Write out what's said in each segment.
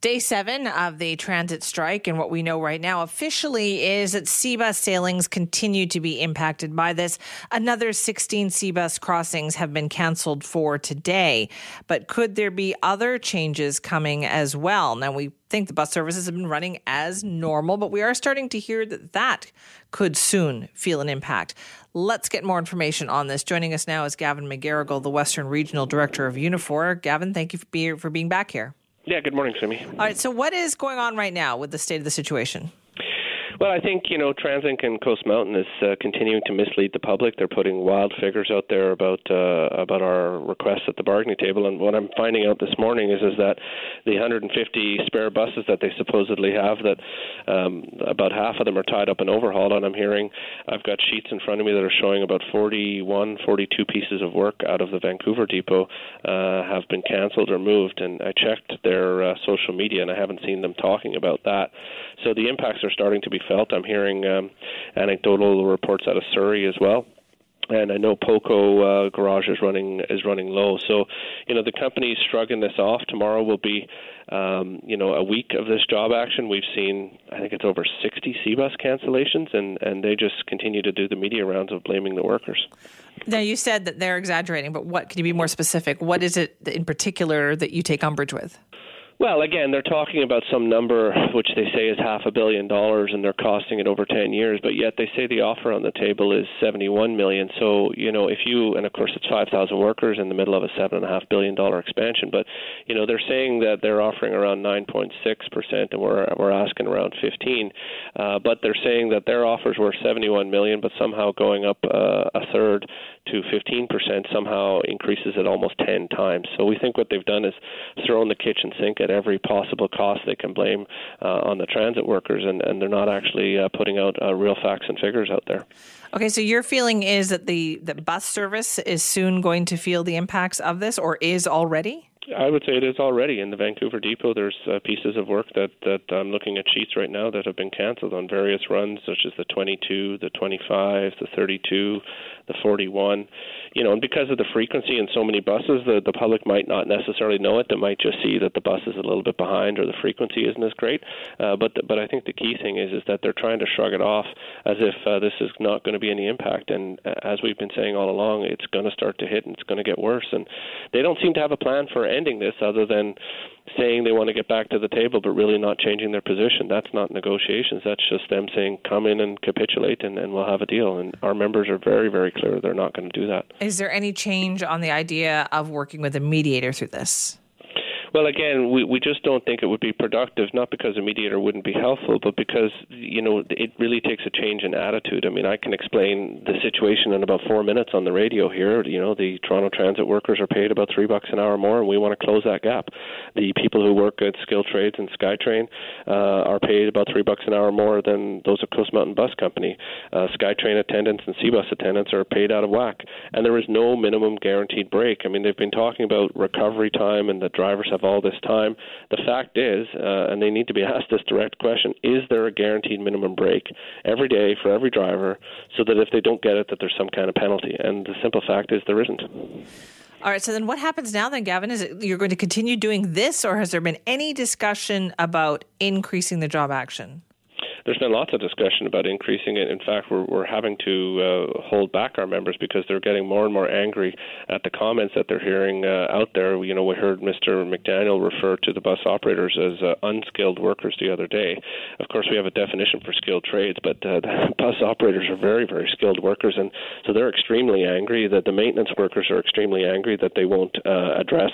Day seven of the transit strike, and what we know right now officially is that SeaBus sailings continue to be impacted by this. Another 16 SeaBus crossings have been canceled for today. But could there be other changes coming as well? Now, we think the bus services have been running as normal, but we are starting to hear that that could soon feel an impact. Let's get more information on this. Joining us now is Gavin McGarrigle, the Western Regional Director of Unifor. Gavin, thank you for being back here. Yeah, good morning, Simi. All right, so what is going on right now with the state of the situation? Well, I think you know TransLink and Coast Mountain is uh, continuing to mislead the public. They're putting wild figures out there about uh, about our requests at the bargaining table. And what I'm finding out this morning is is that the 150 spare buses that they supposedly have, that um, about half of them are tied up and overhauled. And I'm hearing I've got sheets in front of me that are showing about 41, 42 pieces of work out of the Vancouver depot uh, have been cancelled or moved. And I checked their uh, social media and I haven't seen them talking about that. So the impacts are starting to be felt. I'm hearing um, anecdotal reports out of Surrey as well and I know Poco uh, Garage is running is running low. So, you know, the company's shrugging this off. Tomorrow will be, um, you know, a week of this job action. We've seen, I think it's over 60 SeaBus cancellations, and and they just continue to do the media rounds of blaming the workers. Now, you said that they're exaggerating, but what can you be more specific? What is it in particular that you take umbrage with? Well, again, they're talking about some number which they say is half a billion dollars, and they're costing it over 10 years. But yet they say the offer on the table is 71 million. So you know, if you and of course it's 5,000 workers in the middle of a seven and a half billion dollar expansion. But you know, they're saying that they're offering around 9.6 percent, and we're we're asking around 15. Uh, but they're saying that their offers were 71 million, but somehow going up uh, a third to 15 percent somehow increases it almost 10 times. So we think what they've done is thrown the kitchen sink at every possible cost they can blame uh, on the transit workers, and, and they're not actually uh, putting out uh, real facts and figures out there. Okay, so your feeling is that the, the bus service is soon going to feel the impacts of this, or is already? I would say it is already in the Vancouver depot. There's uh, pieces of work that that I'm looking at sheets right now that have been canceled on various runs, such as the 22, the 25, the 32, the 41. You know, and because of the frequency and so many buses, the the public might not necessarily know it. They might just see that the bus is a little bit behind or the frequency isn't as great. Uh, but the, but I think the key thing is is that they're trying to shrug it off as if uh, this is not going to be any impact. And uh, as we've been saying all along, it's going to start to hit and it's going to get worse. And they don't seem to have a plan for ending this other than saying they want to get back to the table but really not changing their position. That's not negotiations. That's just them saying, come in and capitulate and, and we'll have a deal. And our members are very, very clear they're not going to do that. Is there any change on the idea of working with a mediator through this? Well, again, we, we just don't think it would be productive, not because a mediator wouldn't be helpful, but because, you know, it really takes a change in attitude. I mean, I can explain the situation in about four minutes on the radio here. You know, the Toronto Transit workers are paid about three bucks an hour more, and we want to close that gap. The people who work at Skilled Trades and SkyTrain uh, are paid about three bucks an hour more than those at Coast Mountain Bus Company. Uh, SkyTrain attendants and SeaBus attendants are paid out of whack, and there is no minimum guaranteed break. I mean, they've been talking about recovery time, and the drivers have all this time. The fact is, uh, and they need to be asked this direct question: Is there a guaranteed minimum break every day for every driver, so that if they don't get it, that there's some kind of penalty? And the simple fact is, there isn't. All right. So then, what happens now? Then, Gavin, is it you're going to continue doing this, or has there been any discussion about increasing the job action? There's been lots of discussion about increasing it. In fact, we're, we're having to uh, hold back our members because they're getting more and more angry at the comments that they're hearing uh, out there. You know, we heard Mr. McDaniel refer to the bus operators as uh, unskilled workers the other day. Of course, we have a definition for skilled trades, but uh, the bus operators are very, very skilled workers, and so they're extremely angry that the maintenance workers are extremely angry that they won't uh, address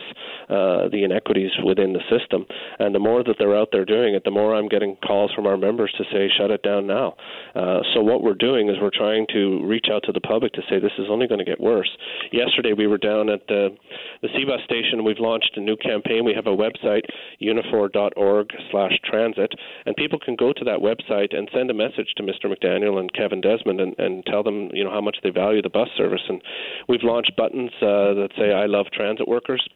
uh, the inequities within the system. And the more that they're out there doing it, the more I'm getting calls from our members to say, say shut it down now. Uh, so what we're doing is we're trying to reach out to the public to say this is only going to get worse. Yesterday we were down at the the SeaBus station. We've launched a new campaign. We have a website unifor.org/transit, and people can go to that website and send a message to Mr. McDaniel and Kevin Desmond and, and tell them you know how much they value the bus service. And we've launched buttons uh, that say "I love transit workers."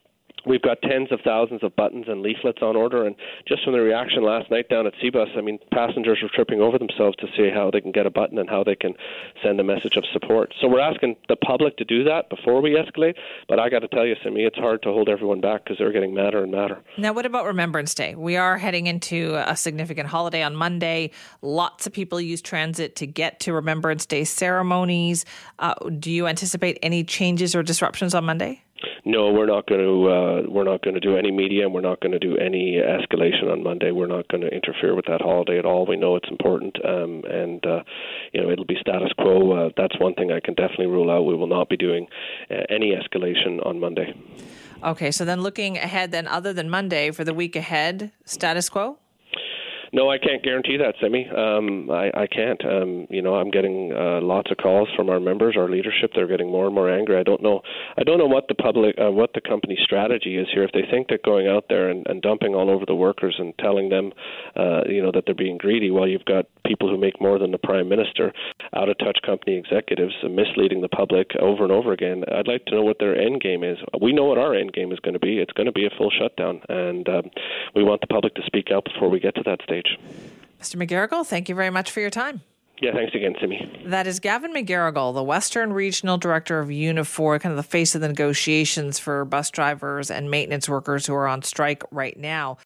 We've got tens of thousands of buttons and leaflets on order, and just from the reaction last night down at Seabus, I mean, passengers were tripping over themselves to see how they can get a button and how they can send a message of support. So we're asking the public to do that before we escalate. But I got to tell you, Simi, it's hard to hold everyone back because they're getting madder and madder. Now, what about Remembrance Day? We are heading into a significant holiday on Monday. Lots of people use transit to get to Remembrance Day ceremonies. Uh, do you anticipate any changes or disruptions on Monday? No, we're not going to uh, we're not going to do any media, and we're not going to do any escalation on Monday. We're not going to interfere with that holiday at all. We know it's important, um, and uh, you know it'll be status quo. Uh, that's one thing I can definitely rule out. We will not be doing uh, any escalation on Monday. Okay, so then looking ahead, then other than Monday for the week ahead, status quo. No, I can't guarantee that, Simi. Um, I, I can't. Um, you know, I'm getting uh, lots of calls from our members, our leadership. They're getting more and more angry. I don't know. I don't know what the public, uh, what the company strategy is here. If they think that going out there and, and dumping all over the workers and telling them, uh, you know, that they're being greedy, while you've got people who make more than the prime minister, out of touch company executives, uh, misleading the public over and over again. I'd like to know what their end game is. We know what our end game is going to be. It's going to be a full shutdown, and um, we want the public to speak out before we get to that stage. Mr. McGarrigle, thank you very much for your time. Yeah, thanks again, Simi. That is Gavin McGarrigle, the Western Regional Director of Unifor, kind of the face of the negotiations for bus drivers and maintenance workers who are on strike right now.